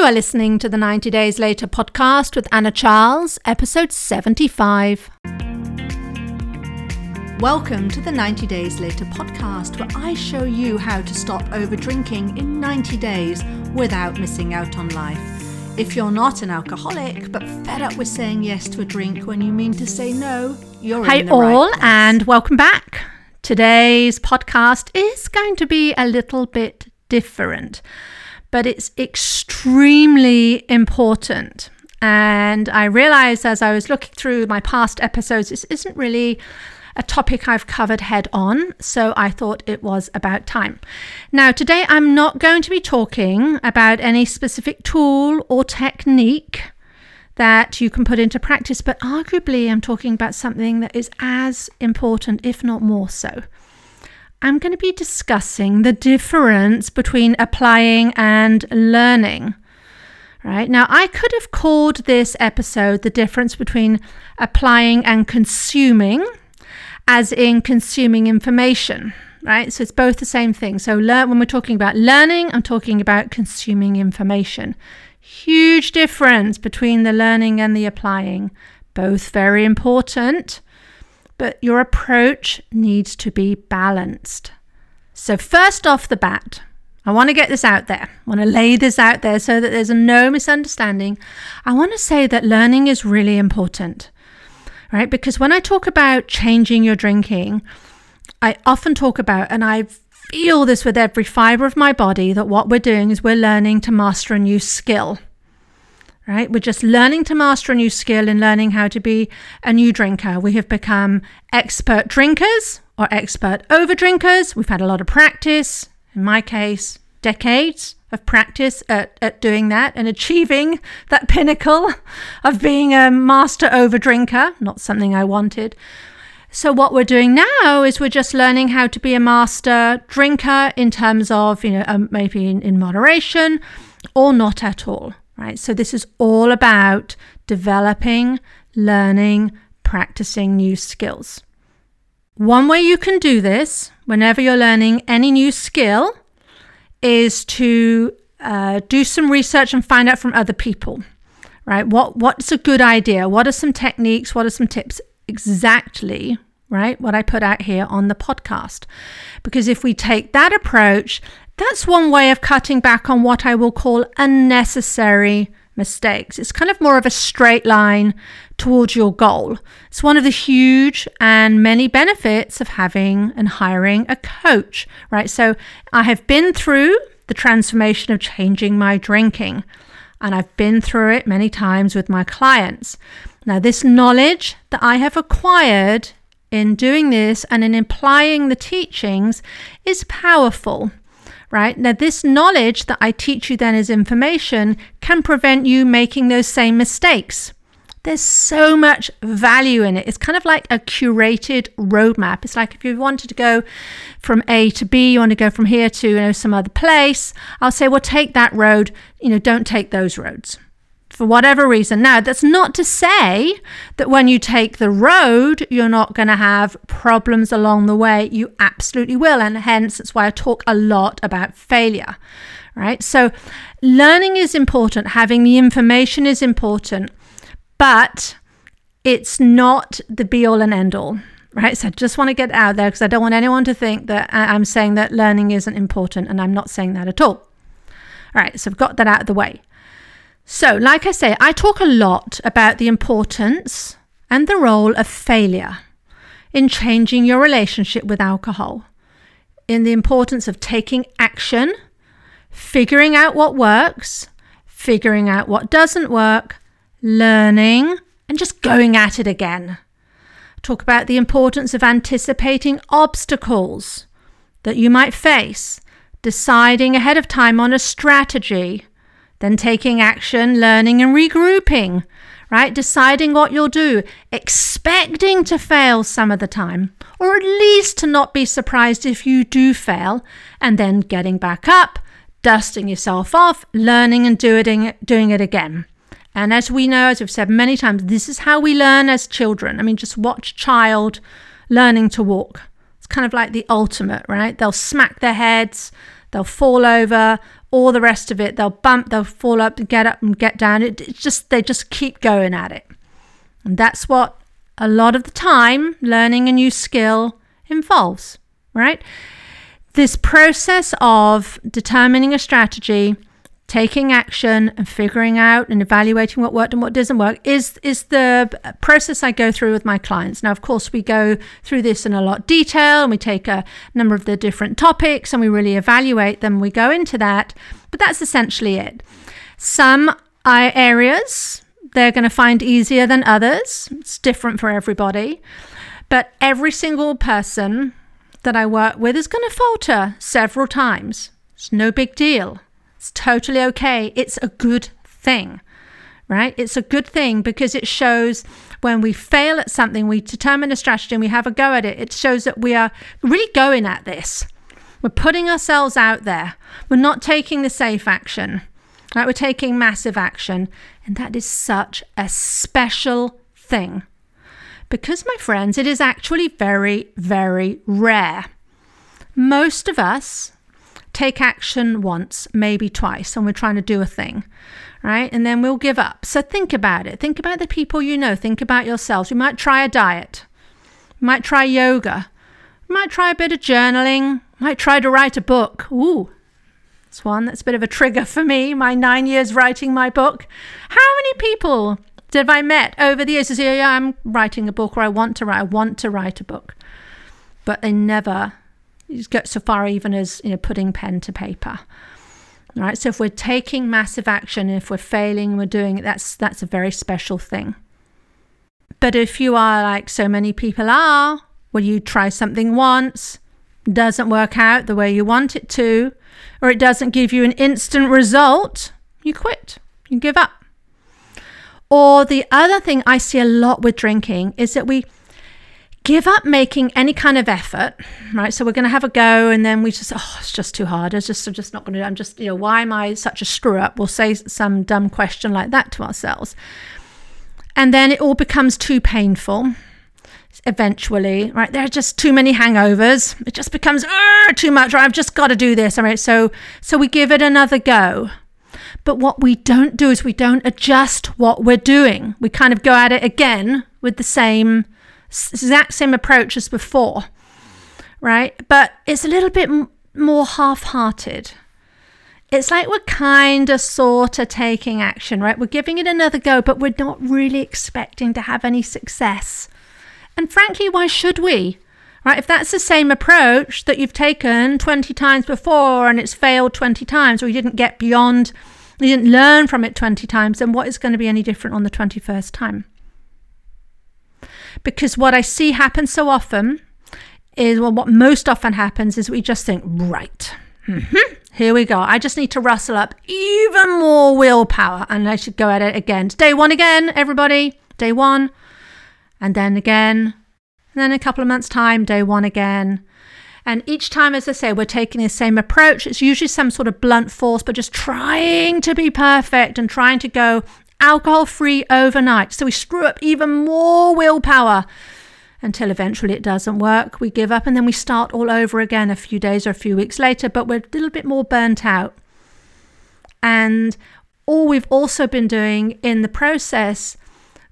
You are listening to the 90 Days Later podcast with Anna Charles, episode 75. Welcome to the 90 Days Later podcast, where I show you how to stop over drinking in 90 days without missing out on life. If you're not an alcoholic but fed up with saying yes to a drink when you mean to say no, you're Hi, in the all, right place. and welcome back. Today's podcast is going to be a little bit different, but it's extremely important. And I realized as I was looking through my past episodes, this isn't really a topic I've covered head on, so I thought it was about time. Now, today I'm not going to be talking about any specific tool or technique that you can put into practice, but arguably I'm talking about something that is as important, if not more so. I'm going to be discussing the difference between applying and learning. Right now, I could have called this episode the difference between applying and consuming, as in consuming information. Right, so it's both the same thing. So, learn when we're talking about learning, I'm talking about consuming information. Huge difference between the learning and the applying. Both very important, but your approach needs to be balanced. So, first off the bat, I want to get this out there. I want to lay this out there so that there's no misunderstanding. I want to say that learning is really important, right? Because when I talk about changing your drinking, I often talk about, and I feel this with every fiber of my body, that what we're doing is we're learning to master a new skill. Right? We're just learning to master a new skill and learning how to be a new drinker. We have become expert drinkers or expert over drinkers. We've had a lot of practice, in my case, decades of practice at, at doing that and achieving that pinnacle of being a master over drinker, not something I wanted. So what we're doing now is we're just learning how to be a master drinker in terms of, you know, um, maybe in, in moderation or not at all, right? So this is all about developing, learning, practicing new skills. One way you can do this whenever you're learning any new skill is to uh, do some research and find out from other people, right? What what's a good idea? What are some techniques? What are some tips? Exactly, right? What I put out here on the podcast. Because if we take that approach, that's one way of cutting back on what I will call unnecessary mistakes. It's kind of more of a straight line towards your goal. It's one of the huge and many benefits of having and hiring a coach, right? So I have been through the transformation of changing my drinking, and I've been through it many times with my clients. Now, this knowledge that I have acquired in doing this and in applying the teachings is powerful right? Now, this knowledge that I teach you then as information can prevent you making those same mistakes. There's so much value in it. It's kind of like a curated roadmap. It's like if you wanted to go from A to B, you want to go from here to you know some other place. I'll say, well, take that road. You know, don't take those roads for whatever reason. Now, that's not to say that when you take the road, you're not going to have problems along the way. You absolutely will. And hence, that's why I talk a lot about failure, right? So, learning is important, having the information is important, but it's not the be all and end all. Right, so I just want to get out there because I don't want anyone to think that I'm saying that learning isn't important, and I'm not saying that at all. All right, so I've got that out of the way. So, like I say, I talk a lot about the importance and the role of failure in changing your relationship with alcohol, in the importance of taking action, figuring out what works, figuring out what doesn't work, learning, and just going at it again. Talk about the importance of anticipating obstacles that you might face, deciding ahead of time on a strategy then taking action, learning and regrouping, right? Deciding what you'll do, expecting to fail some of the time, or at least to not be surprised if you do fail, and then getting back up, dusting yourself off, learning and doing, doing it again. And as we know, as we've said many times, this is how we learn as children. I mean, just watch a child learning to walk. It's kind of like the ultimate, right? They'll smack their heads, they'll fall over, all the rest of it. They'll bump, they'll fall up, and get up and get down. It, it just they just keep going at it. And that's what a lot of the time learning a new skill involves, right? This process of determining a strategy, taking action and figuring out and evaluating what worked and what doesn't work is is the process I go through with my clients. Now of course we go through this in a lot of detail and we take a number of the different topics and we really evaluate them. We go into that, but that's essentially it. Some areas they're going to find easier than others. It's different for everybody. But every single person that I work with is going to falter several times. It's no big deal. It's totally okay. It's a good thing, right? It's a good thing because it shows when we fail at something, we determine a strategy and we have a go at it. It shows that we are really going at this. We're putting ourselves out there. We're not taking the safe action. Right, we're taking massive action, and that is such a special thing. Because, my friends, it is actually very, very rare. Most of us take action once, maybe twice, and we're trying to do a thing, right? And then we'll give up. So think about it. Think about the people you know. Think about yourselves. You might try a diet, you might try yoga, you might try a bit of journaling, you might try to write a book. Ooh, it's one that's a bit of a trigger for me, my nine years writing my book. How many people did I met over the years who say, yeah, I'm writing a book or I want to write, I want to write a book. But they never get so far even as you know putting pen to paper. Right. So if we're taking massive action, if we're failing, we're doing it, that's that's a very special thing. But if you are like so many people are, well, you try something once, doesn't work out the way you want it to, or it doesn't give you an instant result, you quit, you give up. Or the other thing I see a lot with drinking is that we give up making any kind of effort, right? So we're going to have a go, and then we just, oh, it's just too hard. It's just, I'm just not going to. I'm just, you know, why am I such a screw up? We'll say some dumb question like that to ourselves, and then it all becomes too painful eventually, right? There are just too many hangovers. It just becomes too much. Right? I've just got to do this. All right. So so we give it another go. But what we don't do is we don't adjust what we're doing. We kind of go at it again with the same exact same approach as before. Right? But it's a little bit m- more half-hearted. It's like we're kind of sort of taking action, right? We're giving it another go, but we're not really expecting to have any success. And frankly, why should we? Right? If that's the same approach that you've taken 20 times before and it's failed 20 times, or you didn't get beyond, you didn't learn from it 20 times, then what is going to be any different on the 21st time? Because what I see happen so often is, well, what most often happens is we just think, right, mm-hmm, here we go. I just need to rustle up even more willpower and I should go at it again. Day one again, everybody. Day one and then again, and then a couple of months' time, day one again. And each time, as I say, we're taking the same approach. It's usually some sort of blunt force, but just trying to be perfect and trying to go alcohol free overnight. So we screw up even more willpower until eventually it doesn't work. We give up and then we start all over again a few days or a few weeks later, but we're a little bit more burnt out. And all we've also been doing in the process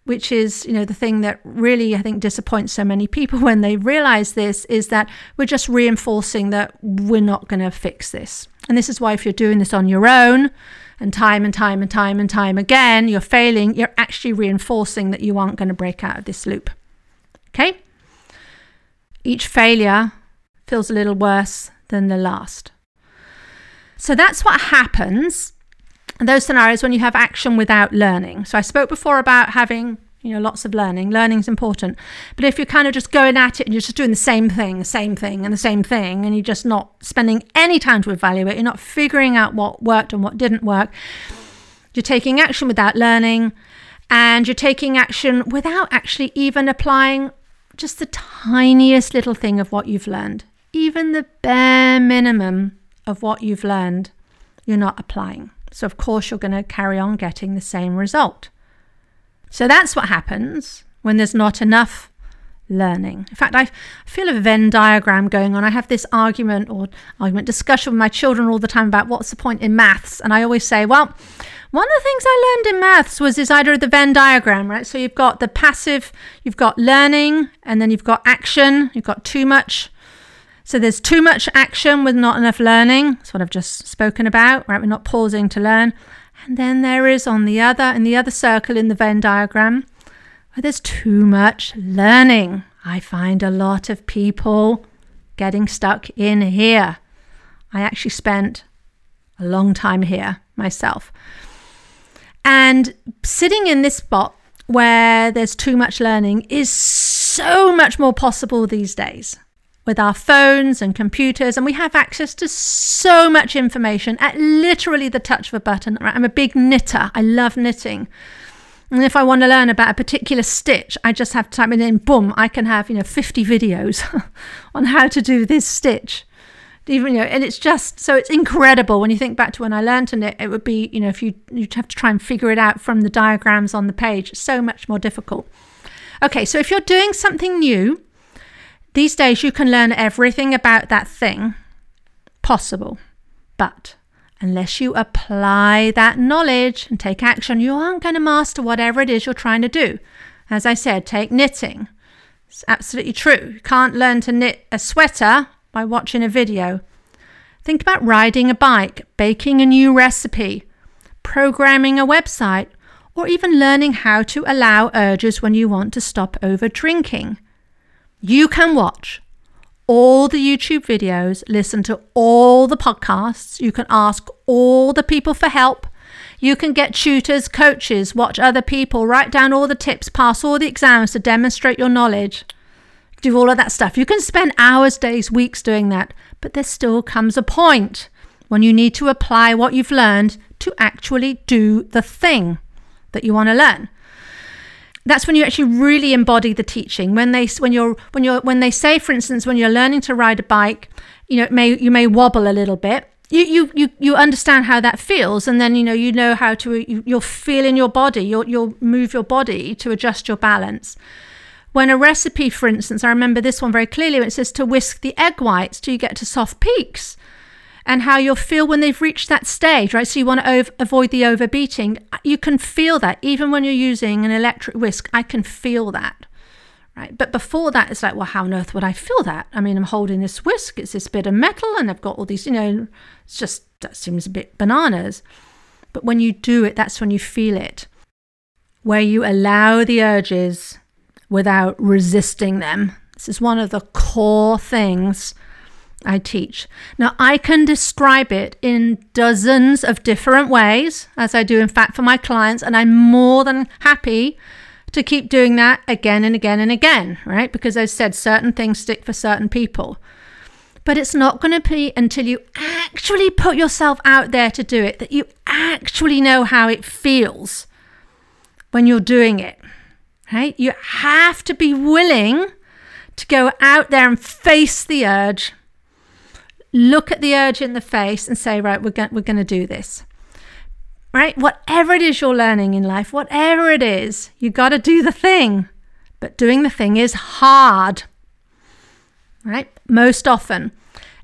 which is, you know, the thing that really I think disappoints so many people when they realize this is that we're just reinforcing that we're not going to fix this. And this is why if you're doing this on your own and time and time and time and time again, you're failing, you're actually reinforcing that you aren't going to break out of this loop. Okay? Each failure feels a little worse than the last. So that's what happens in those scenarios when you have action without learning. So I spoke before about having you know lots of learning. Learning's important. But if you're kind of just going at it and you're just doing the same thing same thing and the same thing and you're just not spending any time to evaluate you're not figuring out what worked and what didn't work you're taking action without learning and you're taking action without actually even applying just the tiniest little thing of what you've learned. Even the bare minimum of what you've learned you're not applying. So, of course, you're going to carry on getting the same result. So, that's what happens when there's not enough learning. In fact, I feel a Venn diagram going on. I have this argument or argument discussion with my children all the time about what's the point in maths. And I always say, well, one of the things I learned in maths was this idea of the Venn diagram, right? So you've got the passive, you've got learning, and then you've got action, you've got too much. So there's too much action with not enough learning. That's what I've just spoken about, right? We're not pausing to learn. And then there is on the other, in the other circle in the Venn diagram, where there's too much learning. I find a lot of people getting stuck in here. I actually spent a long time here myself. And sitting in this spot where there's too much learning is so much more possible these days with our phones and computers, and we have access to so much information at literally the touch of a button. I'm a big knitter, I love knitting. And if I want to learn about a particular stitch, I just have to type it in, boom, I can have, you know, 50 videos on how to do this stitch. Even, you know, and it's just so it's incredible when you think back to when I learned to knit, it would be, you know, if you you'd have to try and figure it out from the diagrams on the page, so much more difficult. Okay, so if you're doing something new, these days you can learn everything about that thing possible. But Unless you apply that knowledge and take action, you aren't going to master whatever it is you're trying to do. As I said, take knitting. It's absolutely true. You can't learn to knit a sweater by watching a video. Think about riding a bike, baking a new recipe, programming a website, or even learning how to allow urges when you want to stop over drinking. You can watch all the YouTube videos, listen to all the podcasts. You can ask all the people for help. You can get tutors, coaches, watch other people, write down all the tips, pass all the exams to demonstrate your knowledge. Do all of that stuff. You can spend hours, days, weeks doing that, but there still comes a point when you need to apply what you've learned to actually do the thing that you want to learn that's when you actually really embody the teaching. When they when you're when you're when they say for instance when you're learning to ride a bike you know may you may wobble a little bit. You you you, you understand how that feels and then you know you know how to you, you'll feel in your body you'll you'll move your body to adjust your balance. When a recipe for instance i remember this one very clearly it says to whisk the egg whites till you get to soft peaks and how you'll feel when they've reached that stage, right? So you want to ov- avoid the overbeating. You can feel that even when you're using an electric whisk. I can feel that, right? But before that, it's like, well, how on earth would I feel that? I mean, I'm holding this whisk. It's this bit of metal, and I've got all these, you know. It's just that seems a bit bananas. But when you do it, that's when you feel it, where you allow the urges without resisting them. This is one of the core things I teach. Now, I can describe it in dozens of different ways, as I do, in fact, for my clients, and I'm more than happy to keep doing that again and again and again, right? Because I said certain things stick for certain people. But it's not going to be until you actually put yourself out there to do it that you actually know how it feels when you're doing it, right? You have to be willing to go out there and face the urge look at the urge in the face and say, right, we're going we're going to do this. Right? Whatever it is you're learning in life, whatever it is, you got to do the thing. But doing the thing is hard. Right? Most often.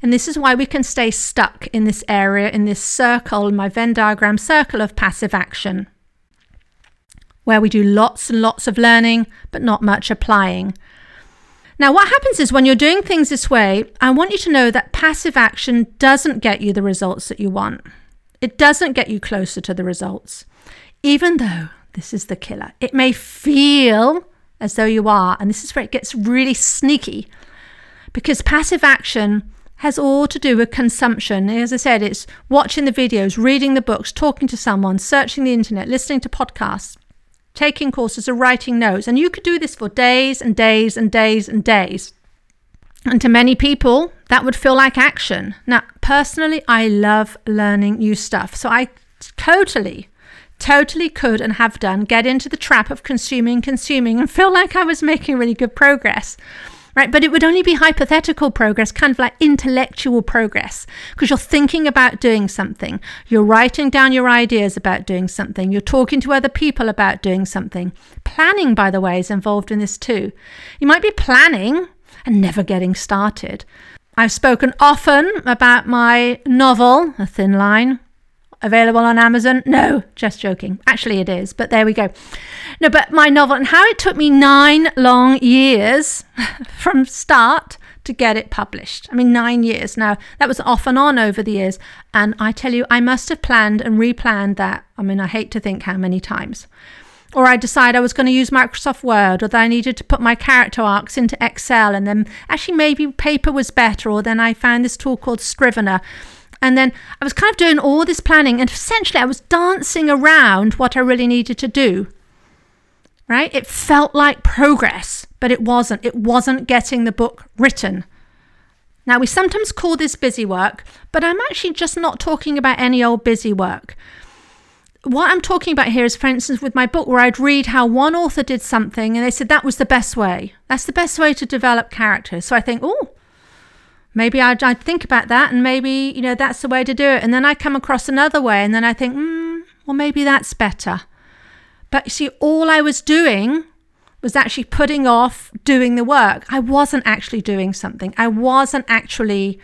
And this is why we can stay stuck in this area, in this circle, in my Venn diagram circle of passive action, where we do lots and lots of learning, but not much applying. Now, what happens is when you're doing things this way, I want you to know that passive action doesn't get you the results that you want. It doesn't get you closer to the results, even though this is the killer. It may feel as though you are, and this is where it gets really sneaky because passive action has all to do with consumption. As I said, it's watching the videos, reading the books, talking to someone, searching the internet, listening to podcasts taking courses or writing notes. And you could do this for days and days and days and days. And to many people, that would feel like action. Now, personally, I love learning new stuff. So I totally, totally could and have done get into the trap of consuming, consuming, and feel like I was making really good progress. Right? But it would only be hypothetical progress, kind of like intellectual progress, because you're thinking about doing something. You're writing down your ideas about doing something. You're talking to other people about doing something. Planning, by the way, is involved in this too. You might be planning and never getting started. I've spoken often about my novel, A Thin Line, available on Amazon? No, just joking. Actually, it is, but there we go. No, but my novel and how it took me nine long years from start to get it published. I mean, nine years. Now, that was off and on over the years. And I tell you, I must have planned and replanned that. I mean, I hate to think how many times. Or I decide I was going to use Microsoft Word, or that I needed to put my character arcs into Excel, and then actually maybe paper was better, or then I found this tool called Scrivener and then I was kind of doing all this planning, and essentially I was dancing around what I really needed to do. Right? It felt like progress, but it wasn't. It wasn't getting the book written. Now, we sometimes call this busy work, but I'm actually just not talking about any old busy work. What I'm talking about here is, for instance, with my book, where I'd read how one author did something and they said that was the best way. That's the best way to develop characters. So I think, oh, maybe I'd, I'd, think about that and maybe you know that's the way to do it. And then i come across another way and then i think hmm, well maybe that's better. But you see all i was doing was actually putting off doing the work. I wasn't actually doing something. I wasn't actually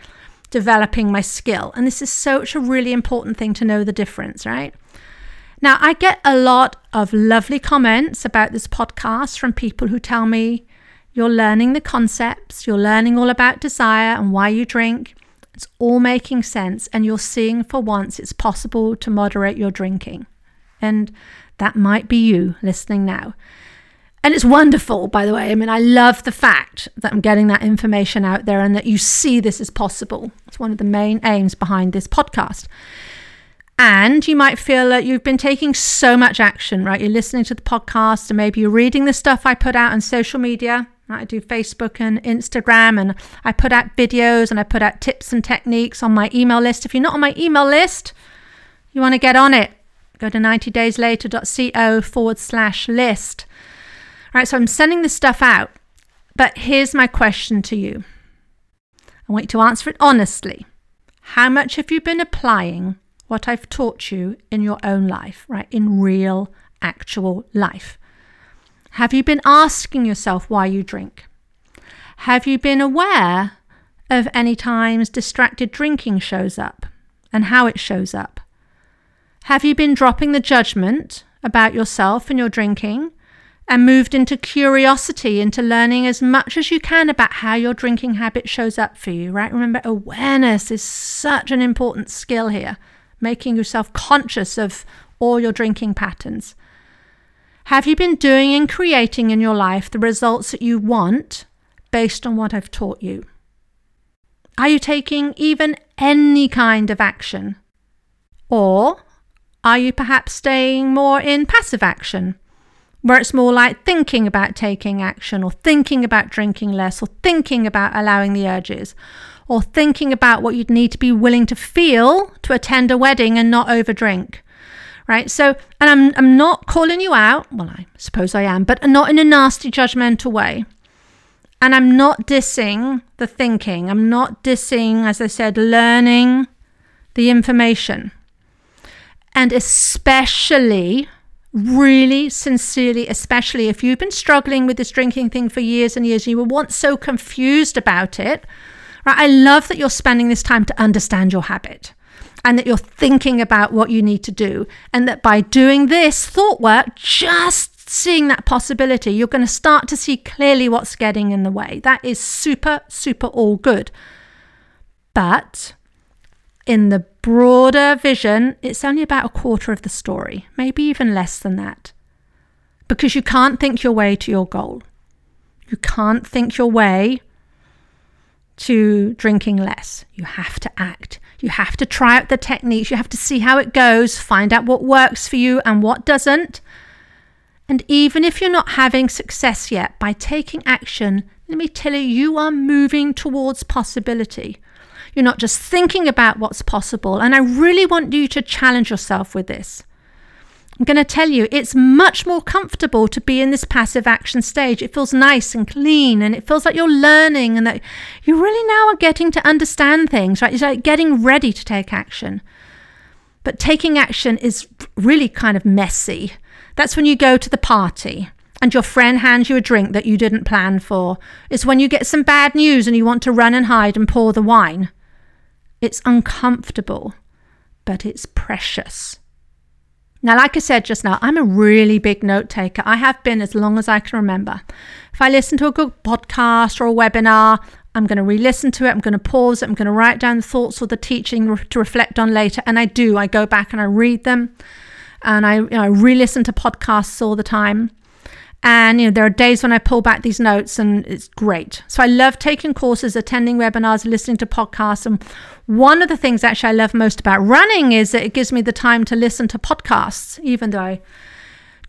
developing my skill. And this is such a really important thing to know the difference right? Now i get a lot of lovely comments about this podcast from people who tell me you're learning the concepts, you're learning all about desire and why you drink. It's all making sense, and you're seeing for once it's possible to moderate your drinking. And that might be you listening now. And it's wonderful, by the way. I mean, I love the fact that I'm getting that information out there and that you see this is possible. It's one of the main aims behind this podcast. And you might feel that you've been taking so much action, right? You're listening to the podcast and maybe you're reading the stuff I put out on social media I do Facebook and Instagram, and I put out videos and I put out tips and techniques on my email list. If you're not on my email list, you want to get on it, go to 90dayslater.co forward slash list. All right, so I'm sending this stuff out, but here's my question to you. I want you to answer it honestly. How much have you been applying what I've taught you in your own life, right? In real, actual life? Have you been asking yourself why you drink? Have you been aware of any times distracted drinking shows up and how it shows up? Have you been dropping the judgment about yourself and your drinking and moved into curiosity, into learning as much as you can about how your drinking habit shows up for you, right? Remember, awareness is such an important skill here, making yourself conscious of all your drinking patterns. Have you been doing and creating in your life the results that you want based on what I've taught you? Are you taking even any kind of action? Or are you perhaps staying more in passive action, where it's more like thinking about taking action, or thinking about drinking less, or thinking about allowing the urges, or thinking about what you'd need to be willing to feel to attend a wedding and not overdrink? Right? So, and I'm I'm not calling you out. Well, I suppose I am, but not in a nasty, judgmental way. And I'm not dissing the thinking. I'm not dissing, as I said, learning the information. And especially, really sincerely, especially if you've been struggling with this drinking thing for years and years, and you were once so confused about it, right? I love that you're spending this time to understand your habit and that you're thinking about what you need to do. And that by doing this thought work, just seeing that possibility, you're going to start to see clearly what's getting in the way. That is super, super all good. But in the broader vision, it's only about a quarter of the story, maybe even less than that. Because you can't think your way to your goal. You can't think your way to drinking less. You have to act. You have to try out the techniques. You have to see how it goes, find out what works for you and what doesn't. And even if you're not having success yet, by taking action, let me tell you, you are moving towards possibility. You're not just thinking about what's possible. And I really want you to challenge yourself with this. I'm going to tell you, it's much more comfortable to be in this passive action stage. It feels nice and clean, and it feels like you're learning and that you really now are getting to understand things, right? It's like getting ready to take action. But taking action is really kind of messy. That's when you go to the party and your friend hands you a drink that you didn't plan for. It's when you get some bad news and you want to run and hide and pour the wine. It's uncomfortable, but it's precious. Now, like I said just now, I'm a really big note taker. I have been as long as I can remember. If I listen to a good podcast or a webinar, I'm going to re listen to it. I'm going to pause it. I'm going to write down the thoughts or the teaching to reflect on later. And I do. I go back and I read them and I, you know, re listen to podcasts all the time. And you know, there are days when I pull back these notes and it's great. So I love taking courses, attending webinars, listening to podcasts. And one of the things actually I love most about running is that it gives me the time to listen to podcasts, even though I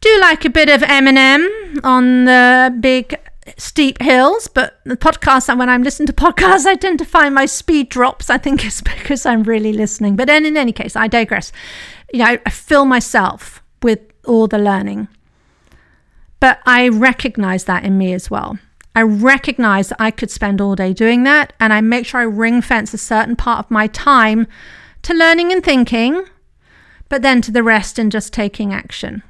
do like a bit of Eminem on the big steep hills, but the podcasts when I'm listening to podcasts, I tend to find my speed drops. I think it's because I'm really listening. But then in any case, I digress. You know, I fill myself with all the learning. But I recognize that in me as well. I recognize that I could spend all day doing that, and I make sure I ring fence a certain part of my time to learning and thinking, but then to the rest and just taking action.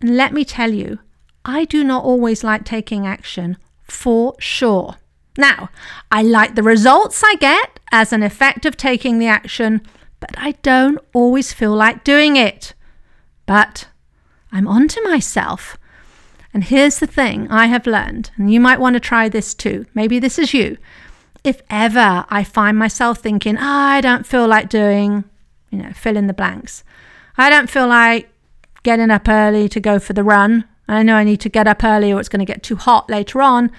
And let me tell you, I do not always like taking action for sure. Now, I like the results I get as an effect of taking the action, but I don't always feel like doing it. But I'm onto myself. And here's the thing I have learned, and you might want to try this too. Maybe this is you. If ever I find myself thinking, oh, I don't feel like doing, you know, fill in the blanks. I don't feel like getting up early to go for the run. I know I need to get up early or it's going to get too hot later on.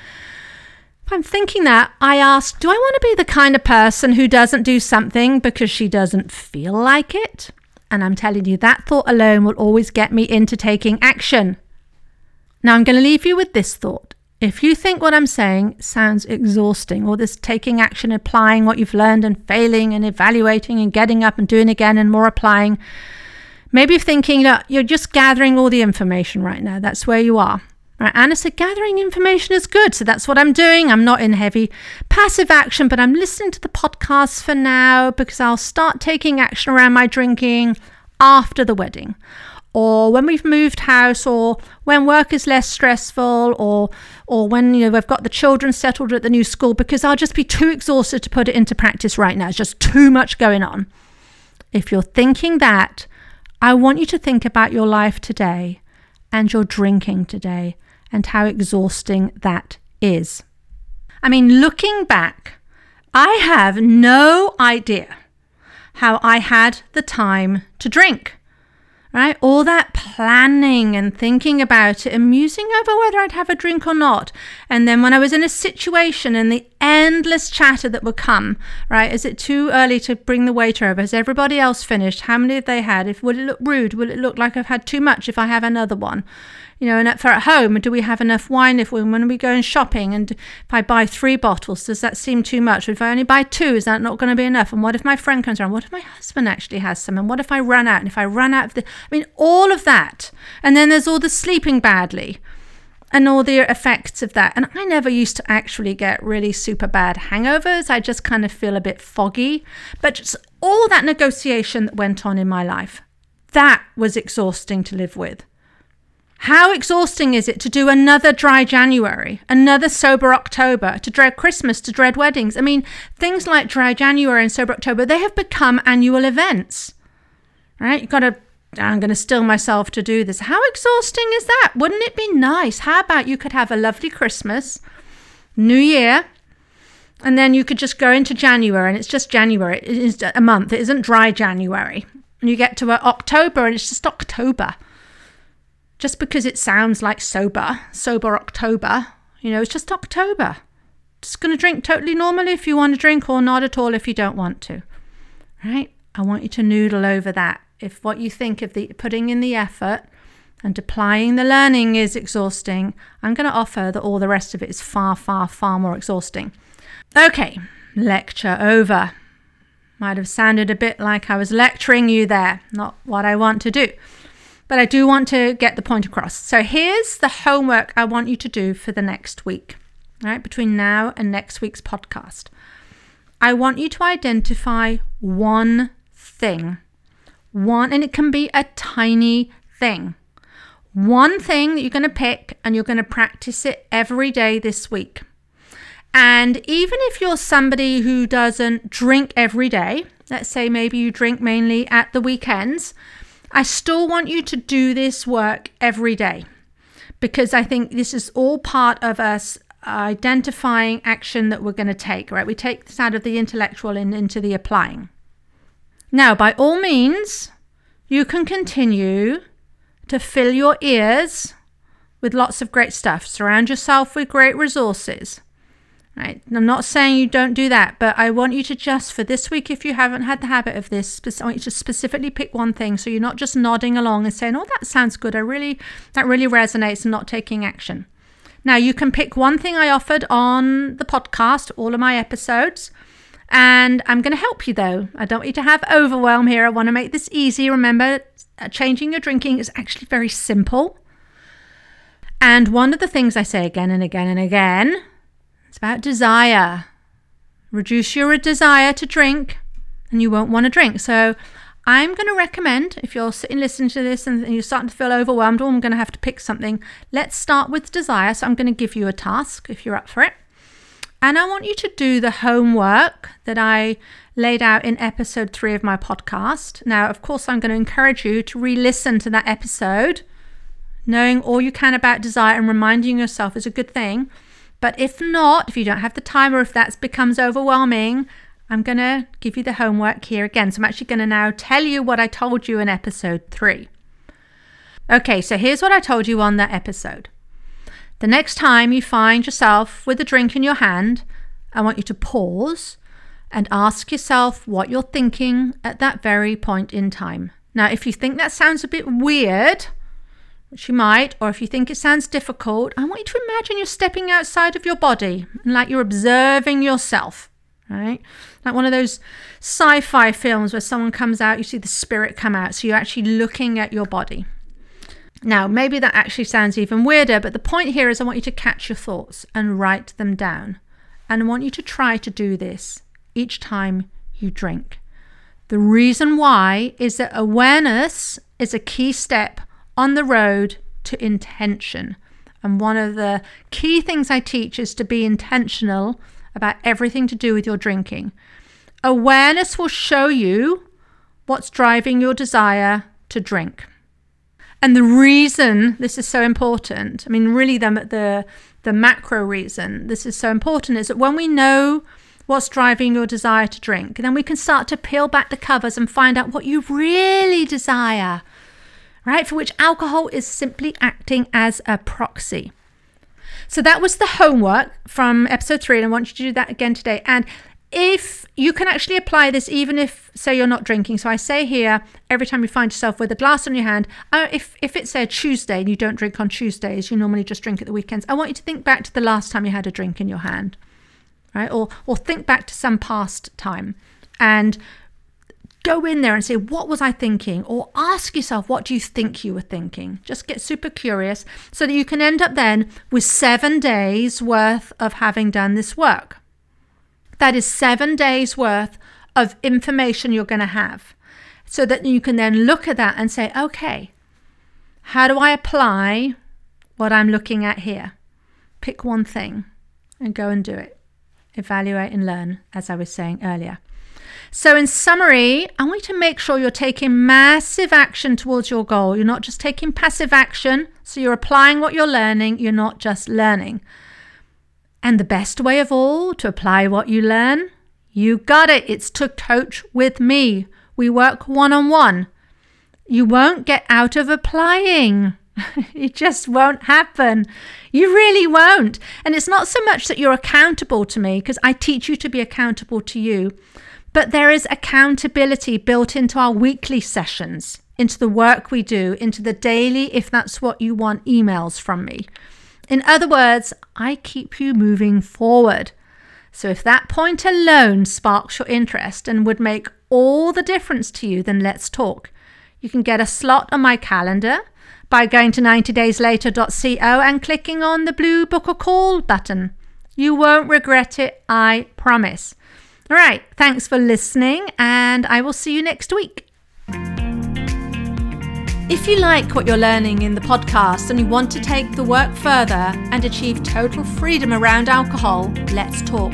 If I'm thinking that, I ask, do I want to be the kind of person who doesn't do something because she doesn't feel like it? And I'm telling you, that thought alone will always get me into taking action. Now, I'm going to leave you with this thought. If you think what I'm saying sounds exhausting, or this taking action, applying what you've learned, and failing and evaluating and getting up and doing again and more applying, maybe you're thinking that you're just gathering all the information right now. That's where you are. Right, Anna said, gathering information is good. So that's what I'm doing. I'm not in heavy passive action, but I'm listening to the podcast for now because I'll start taking action around my drinking after the wedding or when we've moved house or when work is less stressful or or when you know we've got the children settled at the new school because I'll just be too exhausted to put it into practice right now. It's just too much going on. If you're thinking that, I want you to think about your life today and your drinking today and how exhausting that is. I mean, looking back, I have no idea how I had the time to drink right? All that planning and thinking about it and musing over whether I'd have a drink or not. And then when I was in a situation and the endless chatter that would come, right? Is it too early to bring the waiter over? Has everybody else finished? How many have they had? If will it look rude? Will it look like I've had too much if I have another one? You know, and for at home, do we have enough wine if we when we go shopping? And if I buy three bottles, does that seem too much? If I only buy two, is that not going to be enough? And what if my friend comes around? What if my husband actually has some? And what if I run out? And if I run out of the, I mean, all of that. And then there's all the sleeping badly and all the effects of that. And I never used to actually get really super bad hangovers. I just kind of feel a bit foggy. But just all that negotiation that went on in my life, that was exhausting to live with. How exhausting is it to do another dry January, another sober October, to dread Christmas, to dread weddings? I mean, things like dry January and sober October, they have become annual events. Right? You've got to, I'm going to still myself to do this. How exhausting is that? Wouldn't it be nice? How about you could have a lovely Christmas, New Year, and then you could just go into January and it's just January. It is a month. It isn't dry January. And you get to uh, October and it's just October just because it sounds like sober, sober October, you know, it's just October. Just going to drink totally normally if you want to drink or not at all if you don't want to. Right? I want you to noodle over that. If what you think of the putting in the effort and applying the learning is exhausting, I'm going to offer that all the rest of it is far, far, far more exhausting. Okay, lecture over. Might have sounded a bit like I was lecturing you there, not what I want to do. but I do want to get the point across. So here's the homework I want you to do for the next week, right? Between now and next week's podcast. I want you to identify one thing. One, and it can be a tiny thing. One thing that you're going to pick and you're going to practice it every day this week. And even if you're somebody who doesn't drink every day, let's say maybe you drink mainly at the weekends, I still want you to do this work every day because I think this is all part of us identifying action that we're going to take, right? We take this out of the intellectual and into the applying. Now, by all means, you can continue to fill your ears with lots of great stuff. Surround yourself with great resources. Right. I'm not saying you don't do that, but I want you to just for this week, if you haven't had the habit of this, I want you to specifically pick one thing, so you're not just nodding along and saying, "Oh, that sounds good. I really that really resonates," and not taking action. Now you can pick one thing I offered on the podcast, all of my episodes, and I'm going to help you though. I don't want you to have overwhelm here. I want to make this easy. Remember, uh, changing your drinking is actually very simple. And one of the things I say again and again and again it's about desire. Reduce your desire to drink, and you won't want to drink. So, I'm going to recommend if you're sitting listening to this and you're starting to feel overwhelmed, or oh, I'm going to have to pick something, let's start with desire. So, I'm going to give you a task if you're up for it. And I want you to do the homework that I laid out in episode three of my podcast. Now, of course, I'm going to encourage you to re listen to that episode. Knowing all you can about desire and reminding yourself is a good thing. But if not, if you don't have the time or if that becomes overwhelming, I'm going to give you the homework here again. So I'm actually going to now tell you what I told you in episode three. Okay, so here's what I told you on that episode. The next time you find yourself with a drink in your hand, I want you to pause and ask yourself what you're thinking at that very point in time. Now, if you think that sounds a bit weird, which you might, or if you think it sounds difficult, I want you to imagine you're stepping outside of your body and like you're observing yourself, right? Like one of those sci fi films where someone comes out, you see the spirit come out. So you're actually looking at your body. Now, maybe that actually sounds even weirder, but the point here is I want you to catch your thoughts and write them down. And I want you to try to do this each time you drink. The reason why is that awareness is a key step on the road to intention. And one of the key things I teach is to be intentional about everything to do with your drinking. Awareness will show you what's driving your desire to drink. And the reason this is so important, I mean, really, the, the, the macro reason this is so important is that when we know what's driving your desire to drink, then we can start to peel back the covers and find out what you really desire right? For which alcohol is simply acting as a proxy. So that was the homework from episode three, and I want you to do that again today. And if you can actually apply this, even if, say, you're not drinking. So I say here, every time you find yourself with a glass on your hand, uh, if, if it's a Tuesday and you don't drink on Tuesdays, you normally just drink at the weekends, I want you to think back to the last time you had a drink in your hand, right? Or, or think back to some past time and go in there and say, What was I thinking? Or ask yourself, What do you think you were thinking? Just get super curious so that you can end up then with seven days worth of having done this work. That is seven days worth of information you're going to have so that you can then look at that and say, Okay, how do I apply what I'm looking at here? Pick one thing and go and do it. Evaluate and learn, as I was saying earlier. So, in summary, I want you to make sure you're taking massive action towards your goal. You're not just taking passive action, so you're applying what you're learning, you're not just learning. And the best way of all to apply what you learn, you got it. It's to coach with me. We work one on one. You won't get out of applying. it just won't happen. You really won't. And it's not so much that you're accountable to me, because I teach you to be accountable to you. But there is accountability built into our weekly sessions, into the work we do, into the daily, if that's what you want, emails from me. In other words, I keep you moving forward. So if that point alone sparks your interest and would make all the difference to you, then let's talk. You can get a slot on my calendar by going to 90dayslater.co and clicking on the blue book a call button. You won't regret it, I promise. All right, thanks for listening, and I will see you next week. If you like what you're learning in the podcast and you want to take the work further and achieve total freedom around alcohol, let's talk.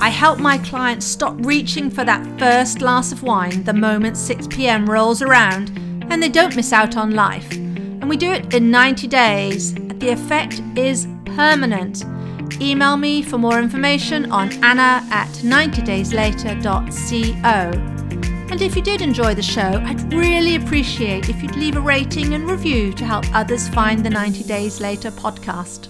I help my clients stop reaching for that first glass of wine the moment 6 pm rolls around and they don't miss out on life. And we do it in 90 days. The effect is permanent. Email me for more information on anna at 90dayslater.co. And if you did enjoy the show, I'd really appreciate if you'd leave a rating and review to help others find the 90 Days Later podcast.